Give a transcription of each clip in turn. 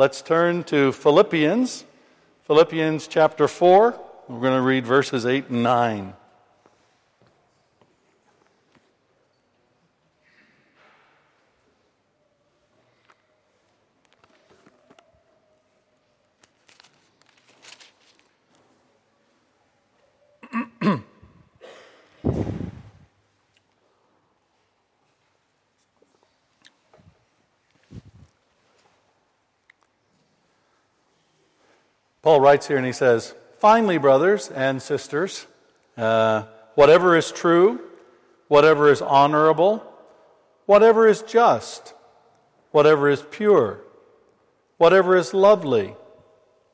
let's turn to Philippians, Philippians chapter 4. We're going to read verses 8 and 9. Paul writes here and he says, Finally, brothers and sisters, uh, whatever is true, whatever is honorable, whatever is just, whatever is pure, whatever is lovely,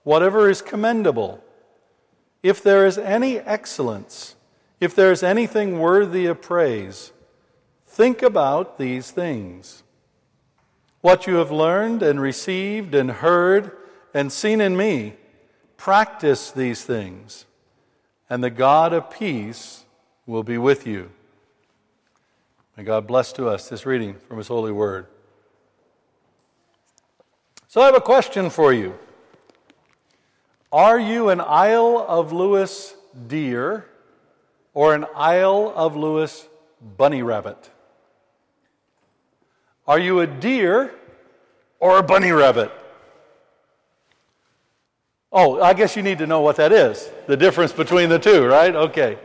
whatever is commendable, if there is any excellence, if there is anything worthy of praise, think about these things. What you have learned and received and heard and seen in me Practice these things, and the God of peace will be with you. May God bless to us this reading from His holy word. So, I have a question for you. Are you an Isle of Lewis deer or an Isle of Lewis bunny rabbit? Are you a deer or a bunny rabbit? Oh, I guess you need to know what that is the difference between the two, right? Okay.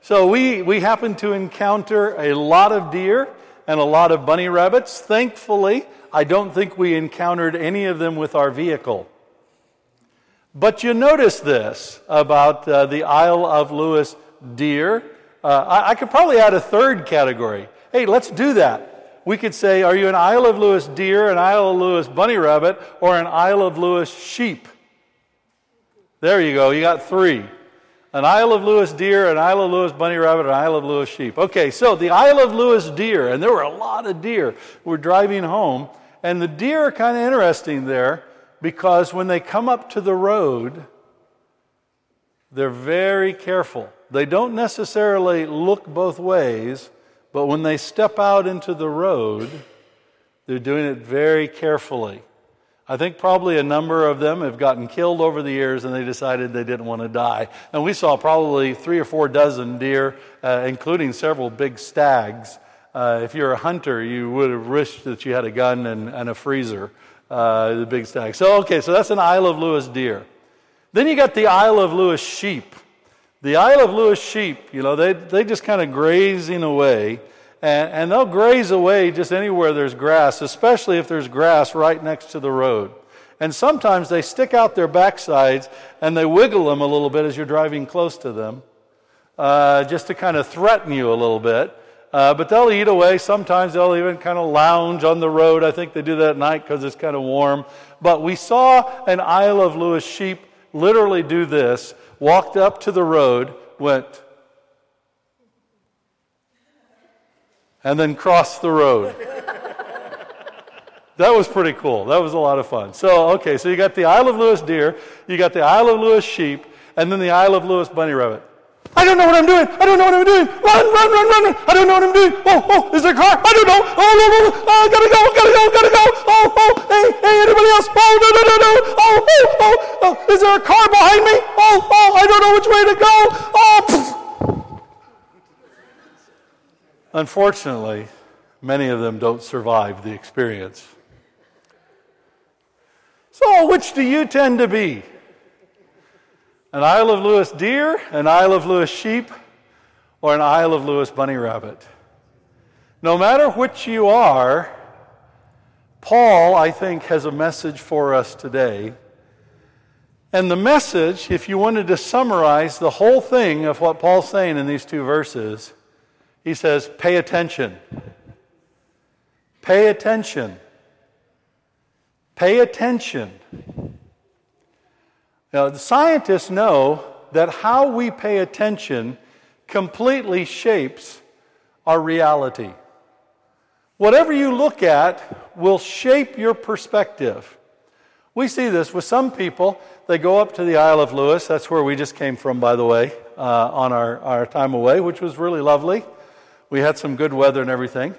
So we, we happen to encounter a lot of deer and a lot of bunny rabbits. Thankfully, I don't think we encountered any of them with our vehicle. But you notice this about uh, the Isle of Lewis deer. Uh, I, I could probably add a third category. Hey, let's do that. We could say, are you an Isle of Lewis deer, an Isle of Lewis bunny rabbit, or an Isle of Lewis sheep? There you go. You got three. An Isle of Lewis deer, an Isle of Lewis bunny rabbit, an Isle of Lewis sheep. Okay, so the Isle of Lewis deer, and there were a lot of deer. We're driving home, and the deer are kind of interesting there because when they come up to the road, they're very careful. They don't necessarily look both ways, but when they step out into the road, they're doing it very carefully. I think probably a number of them have gotten killed over the years and they decided they didn't want to die. And we saw probably three or four dozen deer, uh, including several big stags. Uh, if you're a hunter, you would have wished that you had a gun and, and a freezer, uh, the big stag. So, okay, so that's an Isle of Lewis deer. Then you got the Isle of Lewis sheep. The Isle of Lewis sheep, you know, they, they just kind of grazing away and, and they'll graze away just anywhere there's grass, especially if there's grass right next to the road. And sometimes they stick out their backsides and they wiggle them a little bit as you're driving close to them, uh, just to kind of threaten you a little bit. Uh, but they'll eat away. Sometimes they'll even kind of lounge on the road. I think they do that at night because it's kind of warm. But we saw an Isle of Lewis sheep literally do this, walked up to the road, went and then cross the road. that was pretty cool. That was a lot of fun. So, okay, so you got the Isle of Lewis deer, you got the Isle of Lewis sheep, and then the Isle of Lewis bunny rabbit. I don't know what I'm doing. I don't know what I'm doing. Run, run, run, run, run. I don't know what I'm doing. Oh, oh, is there a car? I don't know. Oh, no, no, no. Oh, I gotta go, gotta go, gotta go. Oh, oh, hey, hey, anybody else? Oh, no, no, no, no. Oh, oh, oh, oh. Is there a car behind me? Oh, oh, I don't know which way to go. Oh, pfft. Unfortunately, many of them don't survive the experience. So, which do you tend to be? An Isle of Lewis deer, an Isle of Lewis sheep, or an Isle of Lewis bunny rabbit? No matter which you are, Paul, I think, has a message for us today. And the message, if you wanted to summarize the whole thing of what Paul's saying in these two verses, he says, pay attention. Pay attention. Pay attention. Now, the scientists know that how we pay attention completely shapes our reality. Whatever you look at will shape your perspective. We see this with some people. They go up to the Isle of Lewis. That's where we just came from, by the way, uh, on our, our time away, which was really lovely. We had some good weather and everything.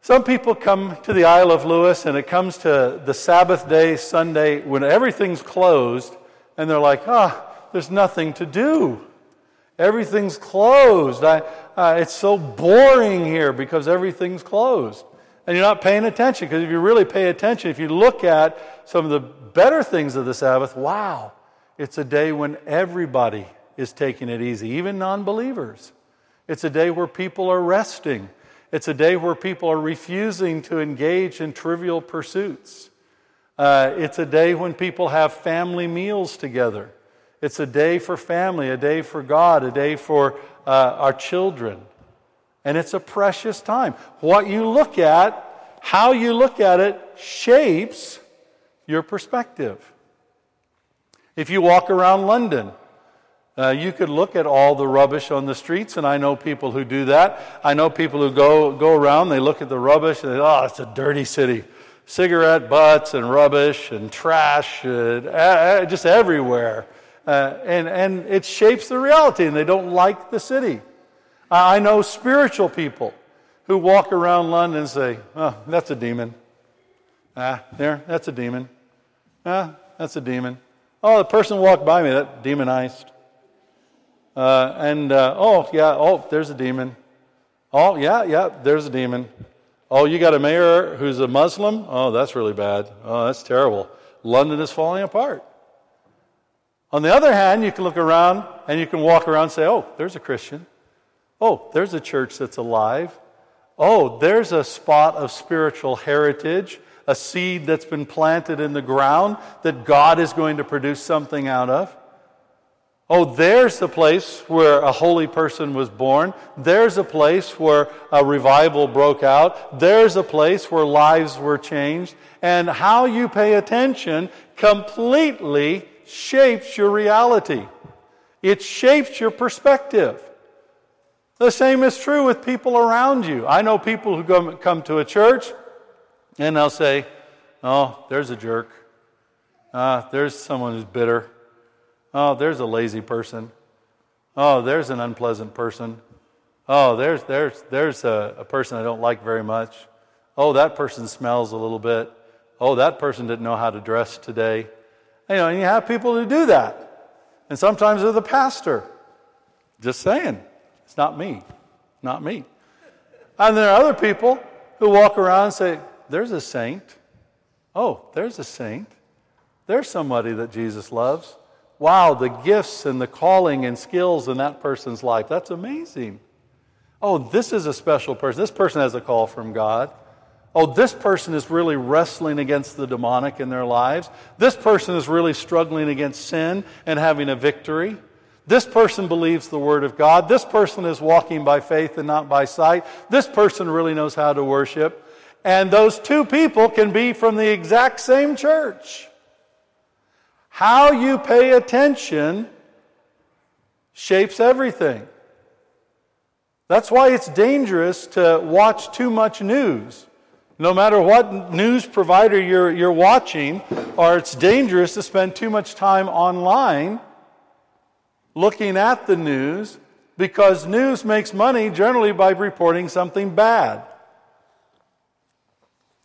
Some people come to the Isle of Lewis and it comes to the Sabbath day, Sunday, when everything's closed, and they're like, ah, oh, there's nothing to do. Everything's closed. I, uh, it's so boring here because everything's closed. And you're not paying attention because if you really pay attention, if you look at some of the better things of the Sabbath, wow, it's a day when everybody is taking it easy, even non believers. It's a day where people are resting. It's a day where people are refusing to engage in trivial pursuits. Uh, it's a day when people have family meals together. It's a day for family, a day for God, a day for uh, our children. And it's a precious time. What you look at, how you look at it, shapes your perspective. If you walk around London, uh, you could look at all the rubbish on the streets, and I know people who do that. I know people who go, go around, they look at the rubbish, and they, oh, it's a dirty city. Cigarette butts and rubbish and trash, uh, just everywhere. Uh, and, and it shapes the reality, and they don't like the city. I know spiritual people who walk around London and say, oh, that's a demon. Ah, there, that's a demon. Ah, that's a demon. Oh, the person walked by me, that demonized. Uh, and, uh, oh, yeah, oh, there's a demon. Oh, yeah, yeah, there's a demon. Oh, you got a mayor who's a Muslim? Oh, that's really bad. Oh, that's terrible. London is falling apart. On the other hand, you can look around and you can walk around and say, oh, there's a Christian. Oh, there's a church that's alive. Oh, there's a spot of spiritual heritage, a seed that's been planted in the ground that God is going to produce something out of. Oh, there's the place where a holy person was born. There's a place where a revival broke out. There's a place where lives were changed. And how you pay attention completely shapes your reality. It shapes your perspective. The same is true with people around you. I know people who come, come to a church and they'll say, Oh, there's a jerk. Uh, there's someone who's bitter. Oh, there's a lazy person. Oh, there's an unpleasant person. Oh, there's, there's, there's a, a person I don't like very much. Oh, that person smells a little bit. Oh, that person didn't know how to dress today. You know, and you have people who do that. And sometimes they're the pastor. Just saying. It's not me. Not me. And there are other people who walk around and say, There's a saint. Oh, there's a saint. There's somebody that Jesus loves. Wow, the gifts and the calling and skills in that person's life. That's amazing. Oh, this is a special person. This person has a call from God. Oh, this person is really wrestling against the demonic in their lives. This person is really struggling against sin and having a victory. This person believes the Word of God. This person is walking by faith and not by sight. This person really knows how to worship. And those two people can be from the exact same church. How you pay attention shapes everything. That's why it's dangerous to watch too much news. No matter what news provider you're, you're watching, or it's dangerous to spend too much time online looking at the news because news makes money generally by reporting something bad.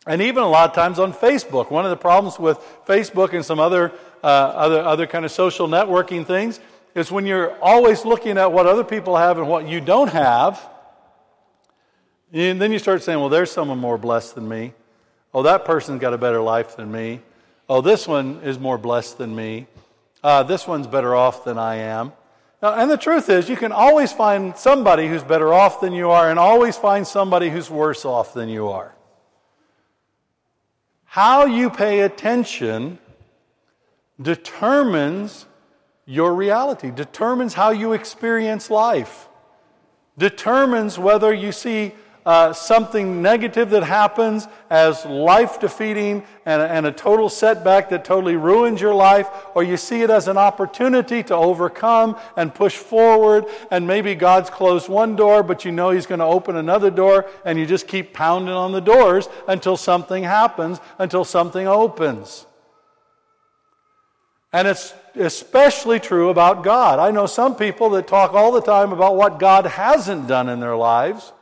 And even a lot of times on Facebook. One of the problems with Facebook and some other, uh, other, other kind of social networking things is when you're always looking at what other people have and what you don't have, and then you start saying, well, there's someone more blessed than me. Oh, that person's got a better life than me. Oh, this one is more blessed than me. Uh, this one's better off than I am. Now, and the truth is, you can always find somebody who's better off than you are, and always find somebody who's worse off than you are. How you pay attention determines your reality, determines how you experience life, determines whether you see uh, something negative that happens as life defeating and, and a total setback that totally ruins your life, or you see it as an opportunity to overcome and push forward, and maybe God's closed one door, but you know He's going to open another door, and you just keep pounding on the doors until something happens, until something opens. And it's especially true about God. I know some people that talk all the time about what God hasn't done in their lives.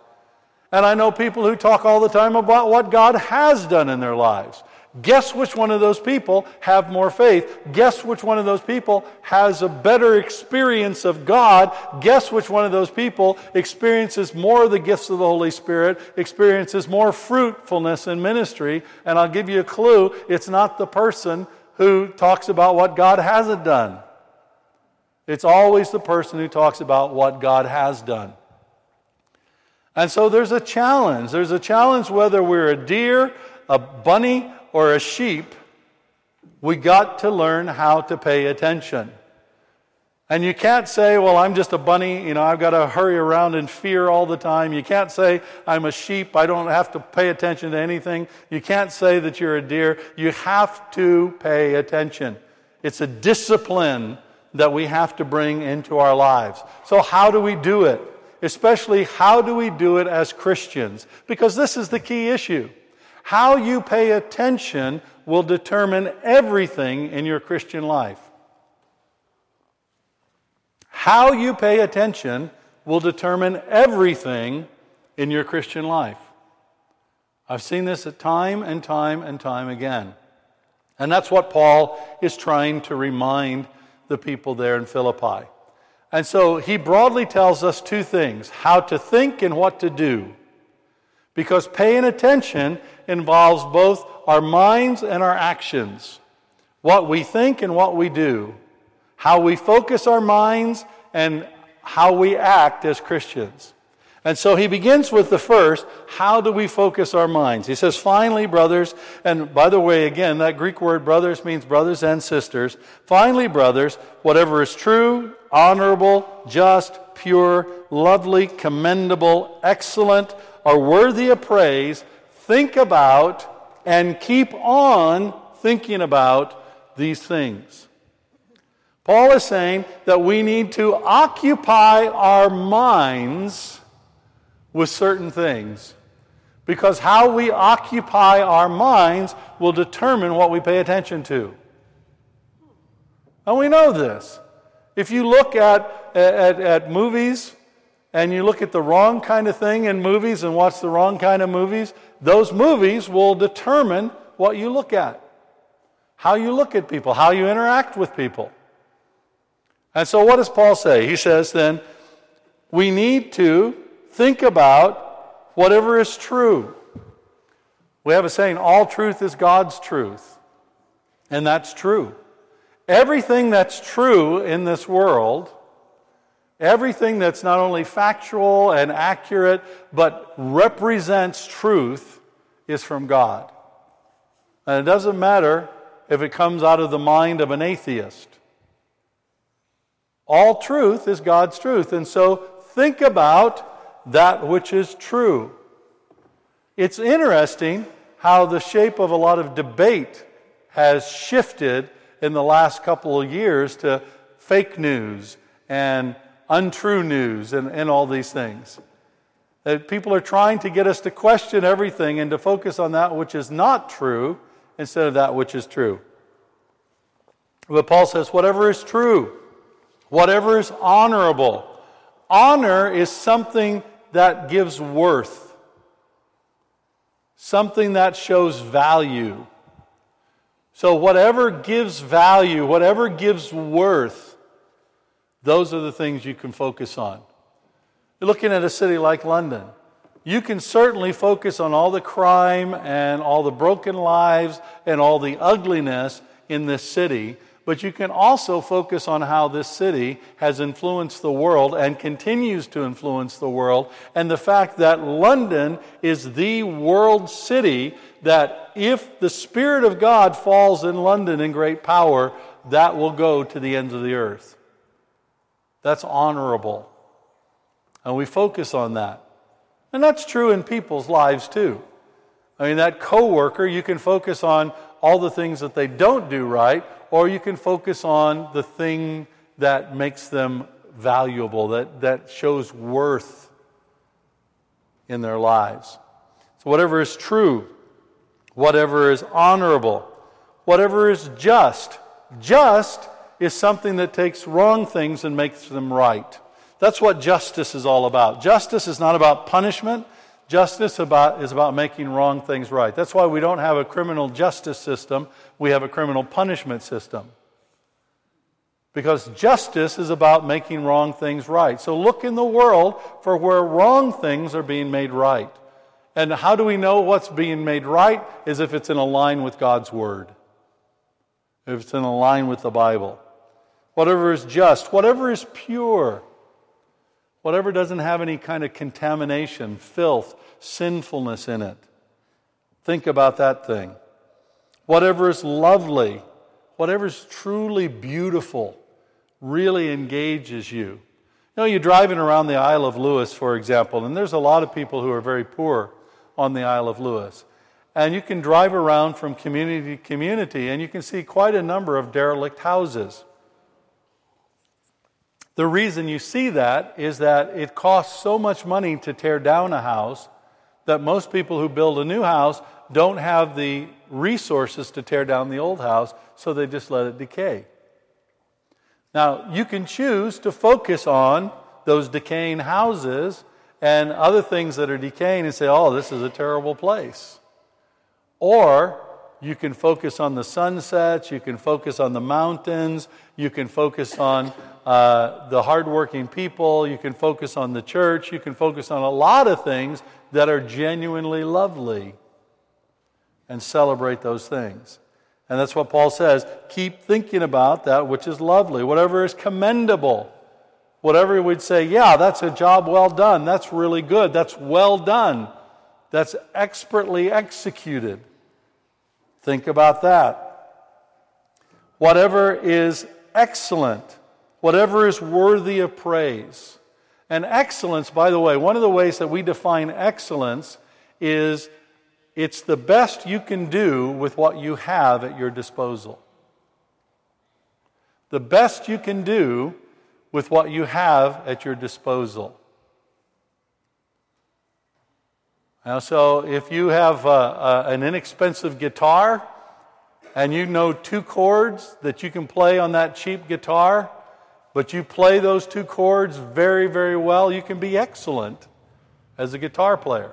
And I know people who talk all the time about what God has done in their lives. Guess which one of those people have more faith? Guess which one of those people has a better experience of God? Guess which one of those people experiences more of the gifts of the Holy Spirit, experiences more fruitfulness in ministry? And I'll give you a clue it's not the person who talks about what God hasn't done. It's always the person who talks about what God has done. And so there's a challenge. There's a challenge whether we're a deer, a bunny, or a sheep. We got to learn how to pay attention. And you can't say, well, I'm just a bunny, you know, I've got to hurry around in fear all the time. You can't say, I'm a sheep, I don't have to pay attention to anything. You can't say that you're a deer. You have to pay attention. It's a discipline that we have to bring into our lives. So, how do we do it? Especially, how do we do it as Christians? Because this is the key issue. How you pay attention will determine everything in your Christian life. How you pay attention will determine everything in your Christian life. I've seen this time and time and time again. And that's what Paul is trying to remind the people there in Philippi. And so he broadly tells us two things how to think and what to do. Because paying attention involves both our minds and our actions. What we think and what we do. How we focus our minds and how we act as Christians. And so he begins with the first how do we focus our minds? He says, finally, brothers, and by the way, again, that Greek word brothers means brothers and sisters. Finally, brothers, whatever is true, honorable, just, pure, lovely, commendable, excellent, or worthy of praise, think about and keep on thinking about these things. Paul is saying that we need to occupy our minds with certain things. Because how we occupy our minds will determine what we pay attention to. And we know this. If you look at, at, at movies and you look at the wrong kind of thing in movies and watch the wrong kind of movies, those movies will determine what you look at, how you look at people, how you interact with people. And so, what does Paul say? He says then, we need to Think about whatever is true. We have a saying, all truth is God's truth. And that's true. Everything that's true in this world, everything that's not only factual and accurate, but represents truth, is from God. And it doesn't matter if it comes out of the mind of an atheist. All truth is God's truth. And so think about that which is true. It's interesting how the shape of a lot of debate has shifted in the last couple of years to fake news and untrue news and, and all these things. That people are trying to get us to question everything and to focus on that which is not true instead of that which is true. But Paul says, whatever is true, whatever is honorable. Honor is something that gives worth, something that shows value. So, whatever gives value, whatever gives worth, those are the things you can focus on. You're looking at a city like London. You can certainly focus on all the crime and all the broken lives and all the ugliness in this city, but you can also focus on how this city has influenced the world and continues to influence the world, and the fact that London is the world city that if the Spirit of God falls in London in great power, that will go to the ends of the earth. That's honorable. And we focus on that. And that's true in people's lives too. I mean, that coworker, you can focus on all the things that they don't do right, or you can focus on the thing that makes them valuable, that, that shows worth in their lives. So, whatever is true, whatever is honorable, whatever is just, just is something that takes wrong things and makes them right. That's what justice is all about. Justice is not about punishment. Justice about, is about making wrong things right. That's why we don't have a criminal justice system, we have a criminal punishment system. Because justice is about making wrong things right. So look in the world for where wrong things are being made right. And how do we know what's being made right? Is if it's in a line with God's Word, if it's in a line with the Bible. Whatever is just, whatever is pure, whatever doesn't have any kind of contamination, filth, sinfulness in it. Think about that thing. Whatever is lovely, whatever is truly beautiful, really engages you. You know, you're driving around the Isle of Lewis, for example, and there's a lot of people who are very poor on the Isle of Lewis. And you can drive around from community to community and you can see quite a number of derelict houses. The reason you see that is that it costs so much money to tear down a house that most people who build a new house don't have the resources to tear down the old house, so they just let it decay. Now, you can choose to focus on those decaying houses and other things that are decaying and say, oh, this is a terrible place. Or you can focus on the sunsets, you can focus on the mountains, you can focus on uh, the hardworking people, you can focus on the church, you can focus on a lot of things that are genuinely lovely and celebrate those things. And that's what Paul says. Keep thinking about that which is lovely, whatever is commendable Whatever we'd say, yeah, that's a job well done. That's really good. That's well done. That's expertly executed. Think about that. Whatever is excellent, whatever is worthy of praise. And excellence, by the way, one of the ways that we define excellence is it's the best you can do with what you have at your disposal. The best you can do with what you have at your disposal. Now, so if you have a, a, an inexpensive guitar and you know two chords that you can play on that cheap guitar, but you play those two chords very, very well, you can be excellent as a guitar player.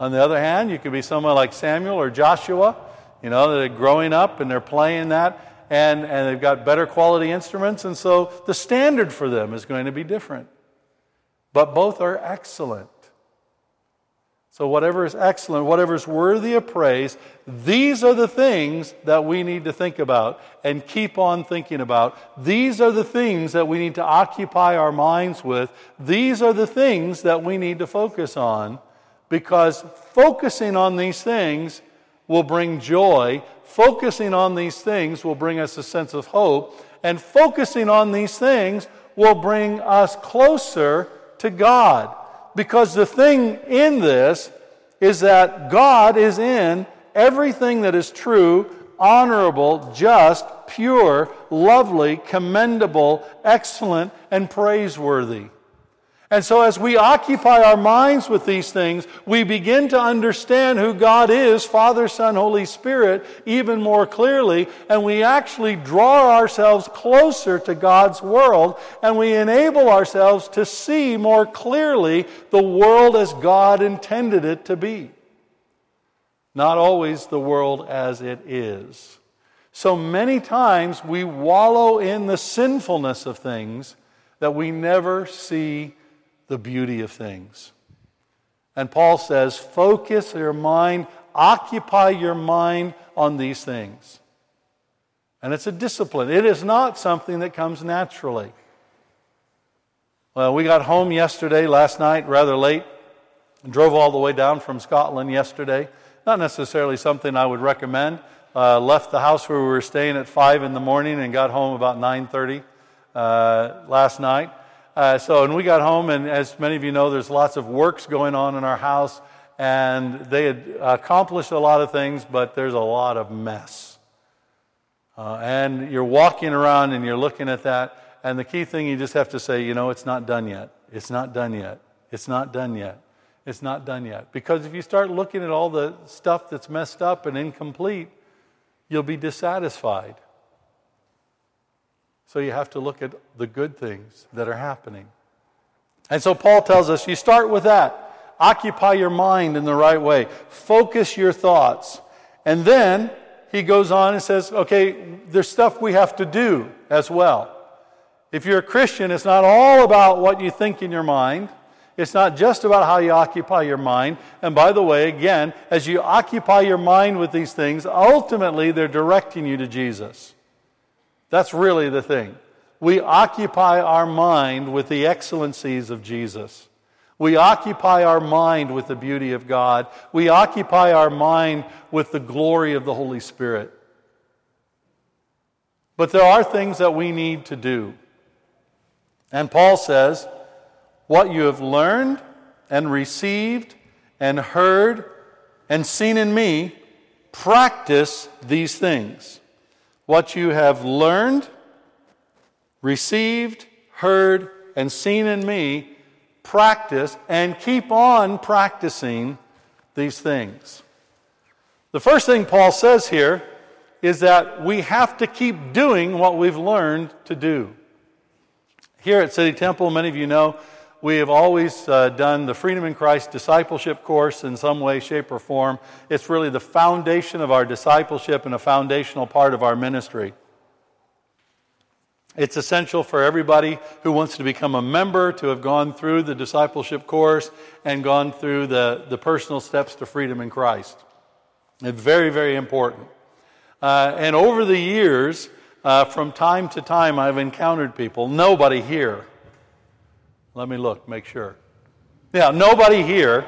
On the other hand, you could be someone like Samuel or Joshua, you know, that are growing up and they're playing that and, and they've got better quality instruments, and so the standard for them is going to be different. But both are excellent. So, whatever is excellent, whatever is worthy of praise, these are the things that we need to think about and keep on thinking about. These are the things that we need to occupy our minds with. These are the things that we need to focus on because focusing on these things will bring joy. Focusing on these things will bring us a sense of hope. And focusing on these things will bring us closer to God. Because the thing in this is that God is in everything that is true, honorable, just, pure, lovely, commendable, excellent, and praiseworthy. And so, as we occupy our minds with these things, we begin to understand who God is, Father, Son, Holy Spirit, even more clearly, and we actually draw ourselves closer to God's world, and we enable ourselves to see more clearly the world as God intended it to be. Not always the world as it is. So many times we wallow in the sinfulness of things that we never see the beauty of things. And Paul says, focus your mind, occupy your mind on these things. And it's a discipline, it is not something that comes naturally. Well, we got home yesterday, last night, rather late, and drove all the way down from Scotland yesterday. Not necessarily something I would recommend. Uh, left the house where we were staying at 5 in the morning and got home about 9.30 uh, last night. Uh, so, and we got home, and as many of you know, there's lots of works going on in our house, and they had accomplished a lot of things, but there's a lot of mess. Uh, and you're walking around and you're looking at that, and the key thing you just have to say, you know, it's not done yet. It's not done yet. It's not done yet. It's not done yet. Because if you start looking at all the stuff that's messed up and incomplete, you'll be dissatisfied. So you have to look at the good things that are happening. And so Paul tells us you start with that. Occupy your mind in the right way. Focus your thoughts. And then he goes on and says, okay, there's stuff we have to do as well. If you're a Christian, it's not all about what you think in your mind. It's not just about how you occupy your mind. And by the way, again, as you occupy your mind with these things, ultimately they're directing you to Jesus. That's really the thing. We occupy our mind with the excellencies of Jesus. We occupy our mind with the beauty of God. We occupy our mind with the glory of the Holy Spirit. But there are things that we need to do. And Paul says, What you have learned and received and heard and seen in me, practice these things. What you have learned, received, heard, and seen in me, practice and keep on practicing these things. The first thing Paul says here is that we have to keep doing what we've learned to do. Here at City Temple, many of you know, we have always uh, done the Freedom in Christ discipleship course in some way, shape, or form. It's really the foundation of our discipleship and a foundational part of our ministry. It's essential for everybody who wants to become a member to have gone through the discipleship course and gone through the, the personal steps to freedom in Christ. It's very, very important. Uh, and over the years, uh, from time to time, I've encountered people, nobody here. Let me look, make sure. Yeah, nobody here.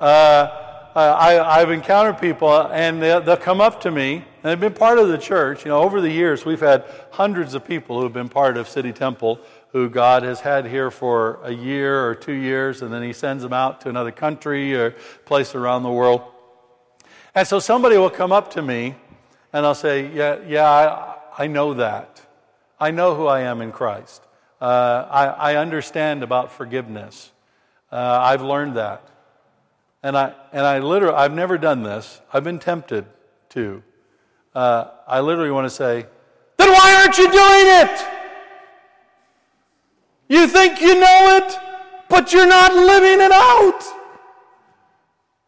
Uh, I, have encountered people, and they'll, they'll come up to me and they've been part of the church. You know, over the years, we've had hundreds of people who have been part of City Temple who God has had here for a year or two years, and then He sends them out to another country or place around the world. And so somebody will come up to me and I'll say, Yeah, yeah, I, I know that. I know who I am in Christ. Uh, I, I, understand about forgiveness. Uh, I've learned that. And I, and I literally, I've never done this. I've been tempted to uh, I literally want to say, then why aren't you doing it? You think you know it, but you're not living it out.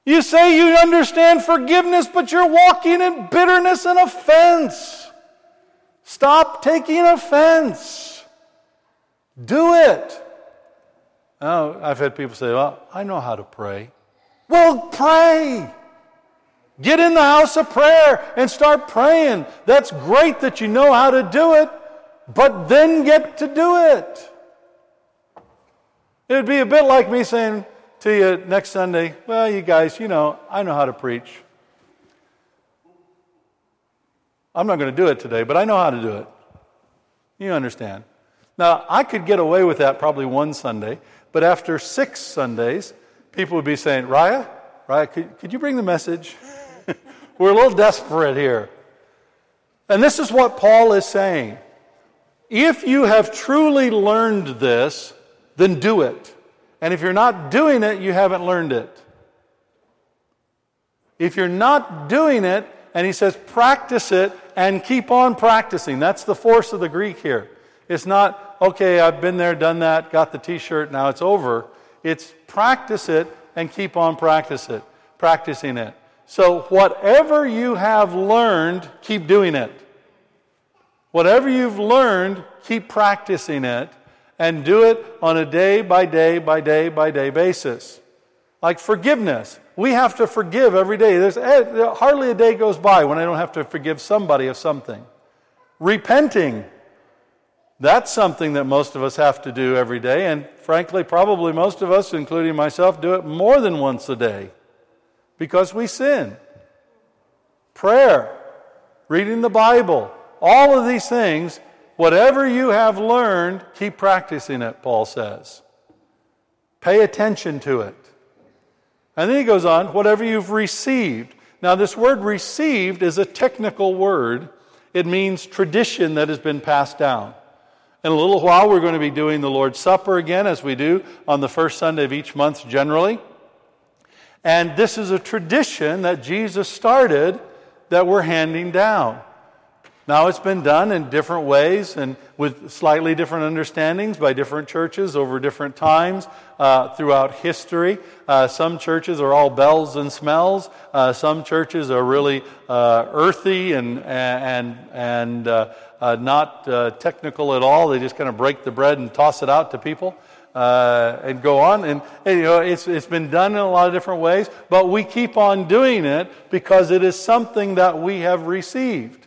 You say you understand forgiveness, but you're walking in bitterness and offense. Stop taking offense. Do it. Oh, I've had people say, Well, I know how to pray. Well, pray. Get in the house of prayer and start praying. That's great that you know how to do it, but then get to do it. It would be a bit like me saying to you next Sunday, Well, you guys, you know, I know how to preach. I'm not going to do it today, but I know how to do it. You understand. Now, I could get away with that probably one Sunday, but after six Sundays, people would be saying, Raya, Raya, could, could you bring the message? We're a little desperate here. And this is what Paul is saying. If you have truly learned this, then do it. And if you're not doing it, you haven't learned it. If you're not doing it, and he says practice it and keep on practicing. That's the force of the Greek here. It's not, okay, I've been there, done that, got the t shirt, now it's over. It's practice it and keep on practice it, practicing it. So, whatever you have learned, keep doing it. Whatever you've learned, keep practicing it and do it on a day by day by day by day basis. Like forgiveness. We have to forgive every day. There's eh, hardly a day goes by when I don't have to forgive somebody of something. Repenting. That's something that most of us have to do every day, and frankly, probably most of us, including myself, do it more than once a day because we sin. Prayer, reading the Bible, all of these things, whatever you have learned, keep practicing it, Paul says. Pay attention to it. And then he goes on, whatever you've received. Now, this word received is a technical word. It means tradition that has been passed down. In a little while, we're going to be doing the Lord's Supper again, as we do on the first Sunday of each month generally. And this is a tradition that Jesus started that we're handing down. Now, it's been done in different ways and with slightly different understandings by different churches over different times uh, throughout history. Uh, some churches are all bells and smells. Uh, some churches are really uh, earthy and, and, and uh, uh, not technical at all. They just kind of break the bread and toss it out to people. and go on, and, and you know it's it's been done in a lot of different ways, but we keep on doing it because it is something that we have received.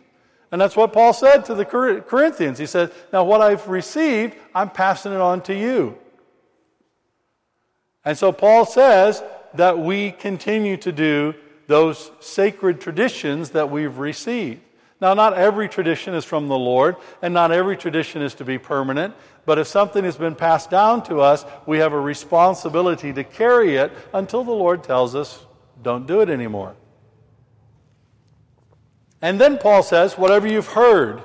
And that's what Paul said to the Corinthians. He said, Now, what I've received, I'm passing it on to you. And so Paul says that we continue to do those sacred traditions that we've received. Now, not every tradition is from the Lord, and not every tradition is to be permanent, but if something has been passed down to us, we have a responsibility to carry it until the Lord tells us, don't do it anymore. And then Paul says, whatever you've heard.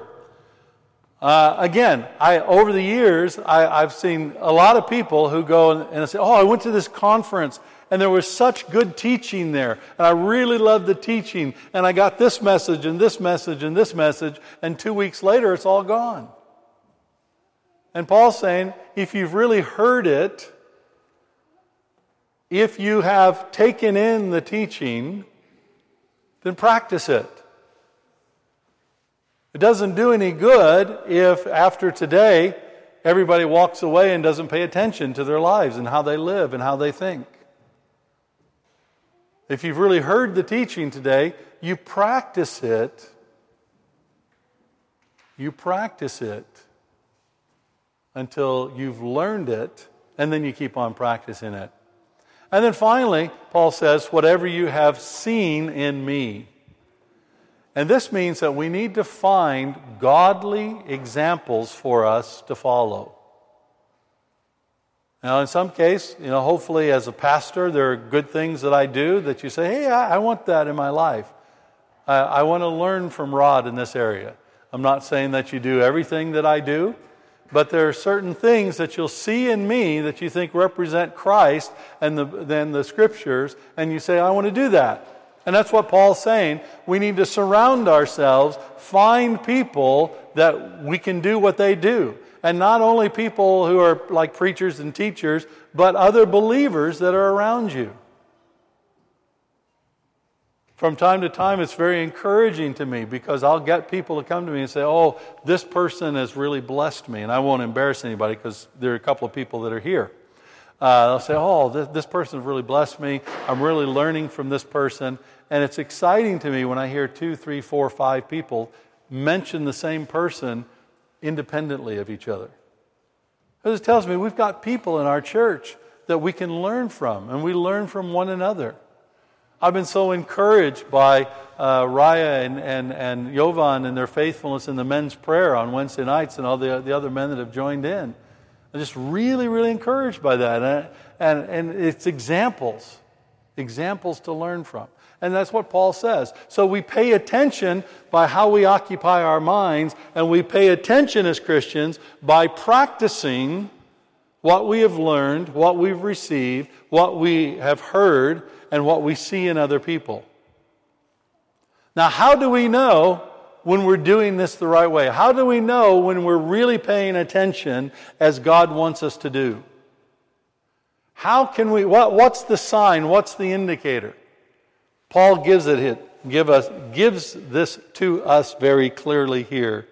Uh, again, I, over the years, I, have seen a lot of people who go and, and say, Oh, I went to this conference and there was such good teaching there. And I really loved the teaching. And I got this message and this message and this message. And two weeks later, it's all gone. And Paul's saying, if you've really heard it, if you have taken in the teaching, then practice it. It doesn't do any good if after today everybody walks away and doesn't pay attention to their lives and how they live and how they think. If you've really heard the teaching today, you practice it. You practice it until you've learned it, and then you keep on practicing it. And then finally, Paul says, Whatever you have seen in me. And this means that we need to find godly examples for us to follow. Now, in some case, you know, hopefully as a pastor, there are good things that I do that you say, hey, I, I want that in my life. I, I want to learn from Rod in this area. I'm not saying that you do everything that I do, but there are certain things that you'll see in me that you think represent Christ and the, then the scriptures, and you say, I want to do that. And that's what Paul's saying. We need to surround ourselves, find people that we can do what they do. And not only people who are like preachers and teachers, but other believers that are around you. From time to time, it's very encouraging to me because I'll get people to come to me and say, Oh, this person has really blessed me. And I won't embarrass anybody because there are a couple of people that are here. Uh, they'll say, Oh, this, this person has really blessed me. I'm really learning from this person. And it's exciting to me when I hear two, three, four, five people mention the same person independently of each other. It tells me we've got people in our church that we can learn from, and we learn from one another. I've been so encouraged by uh, Raya and, and, and Jovan and their faithfulness in the men's prayer on Wednesday nights and all the, the other men that have joined in. I'm just really, really encouraged by that. And, and, and it's examples, examples to learn from. And that's what Paul says. So we pay attention by how we occupy our minds, and we pay attention as Christians by practicing what we have learned, what we've received, what we have heard, and what we see in other people. Now, how do we know when we're doing this the right way? How do we know when we're really paying attention as God wants us to do? How can we, what, what's the sign? What's the indicator? Paul gives it give us gives this to us very clearly here.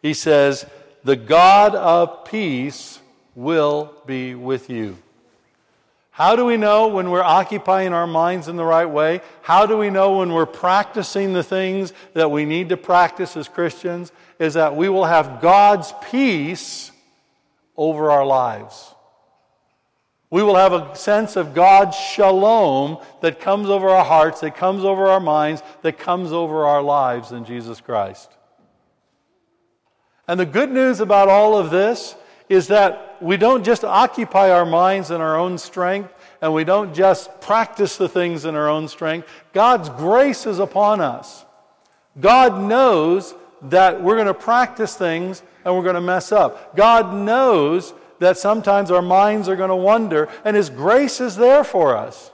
He says, "The God of peace will be with you." How do we know when we're occupying our minds in the right way? How do we know when we're practicing the things that we need to practice as Christians? Is that we will have God's peace over our lives. We will have a sense of God's shalom that comes over our hearts, that comes over our minds, that comes over our lives in Jesus Christ. And the good news about all of this is that we don't just occupy our minds in our own strength and we don't just practice the things in our own strength. God's grace is upon us. God knows that we're going to practice things and we're going to mess up. God knows that sometimes our minds are going to wander, and His grace is there for us.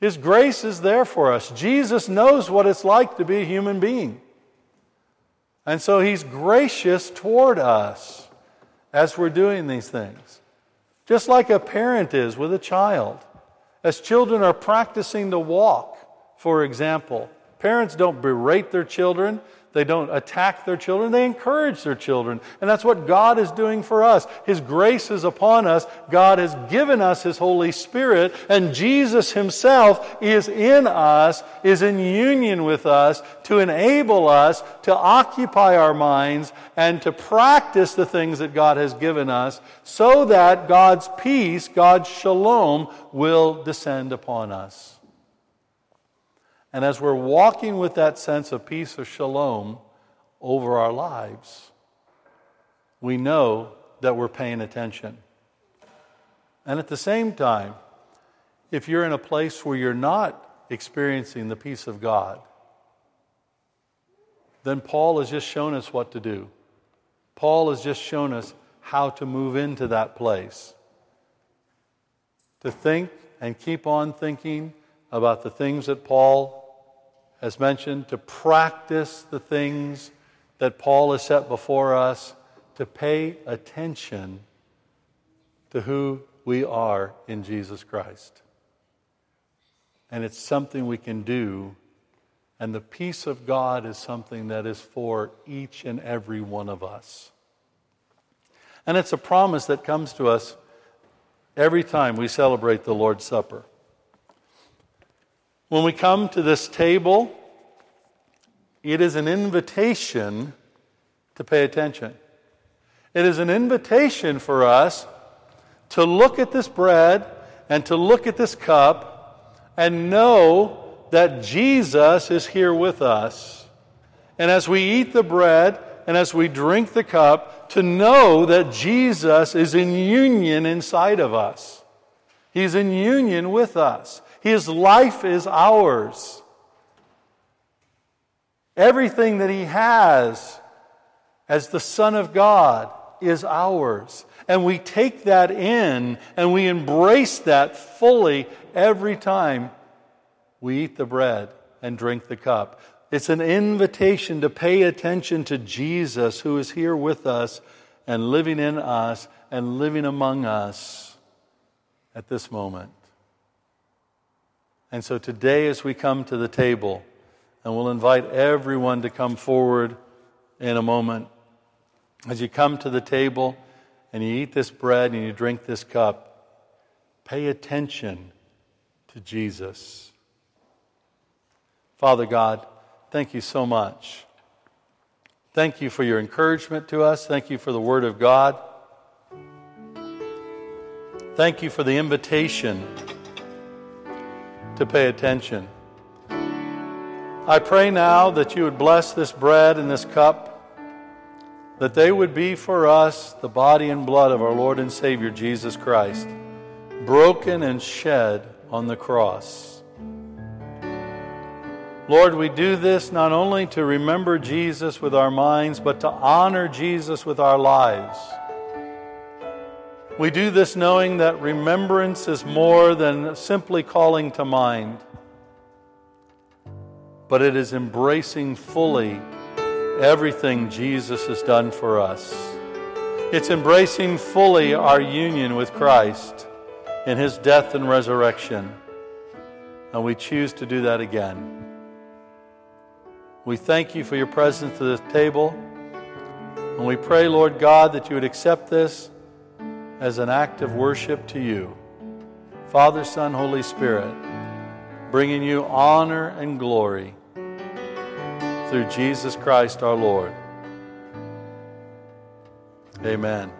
His grace is there for us. Jesus knows what it's like to be a human being. And so He's gracious toward us as we're doing these things. Just like a parent is with a child. As children are practicing to walk, for example, parents don't berate their children. They don't attack their children, they encourage their children. And that's what God is doing for us. His grace is upon us. God has given us His Holy Spirit, and Jesus Himself is in us, is in union with us to enable us to occupy our minds and to practice the things that God has given us so that God's peace, God's shalom, will descend upon us. And as we're walking with that sense of peace of shalom over our lives, we know that we're paying attention. And at the same time, if you're in a place where you're not experiencing the peace of God, then Paul has just shown us what to do. Paul has just shown us how to move into that place. To think and keep on thinking about the things that Paul as mentioned, to practice the things that Paul has set before us, to pay attention to who we are in Jesus Christ. And it's something we can do, and the peace of God is something that is for each and every one of us. And it's a promise that comes to us every time we celebrate the Lord's Supper. When we come to this table, it is an invitation to pay attention. It is an invitation for us to look at this bread and to look at this cup and know that Jesus is here with us. And as we eat the bread and as we drink the cup, to know that Jesus is in union inside of us. He's in union with us. His life is ours. Everything that He has as the Son of God is ours. And we take that in and we embrace that fully every time we eat the bread and drink the cup. It's an invitation to pay attention to Jesus who is here with us and living in us and living among us at this moment. And so today, as we come to the table, and we'll invite everyone to come forward in a moment. As you come to the table and you eat this bread and you drink this cup, pay attention to Jesus. Father God, thank you so much. Thank you for your encouragement to us. Thank you for the Word of God. Thank you for the invitation to pay attention. I pray now that you would bless this bread and this cup, that they would be for us the body and blood of our Lord and Savior Jesus Christ, broken and shed on the cross. Lord, we do this not only to remember Jesus with our minds, but to honor Jesus with our lives. We do this knowing that remembrance is more than simply calling to mind, but it is embracing fully everything Jesus has done for us. It's embracing fully our union with Christ in his death and resurrection. And we choose to do that again. We thank you for your presence at this table. And we pray, Lord God, that you would accept this as an act of worship to you. Father, Son, Holy Spirit, bringing you honor and glory through Jesus Christ our Lord. Amen.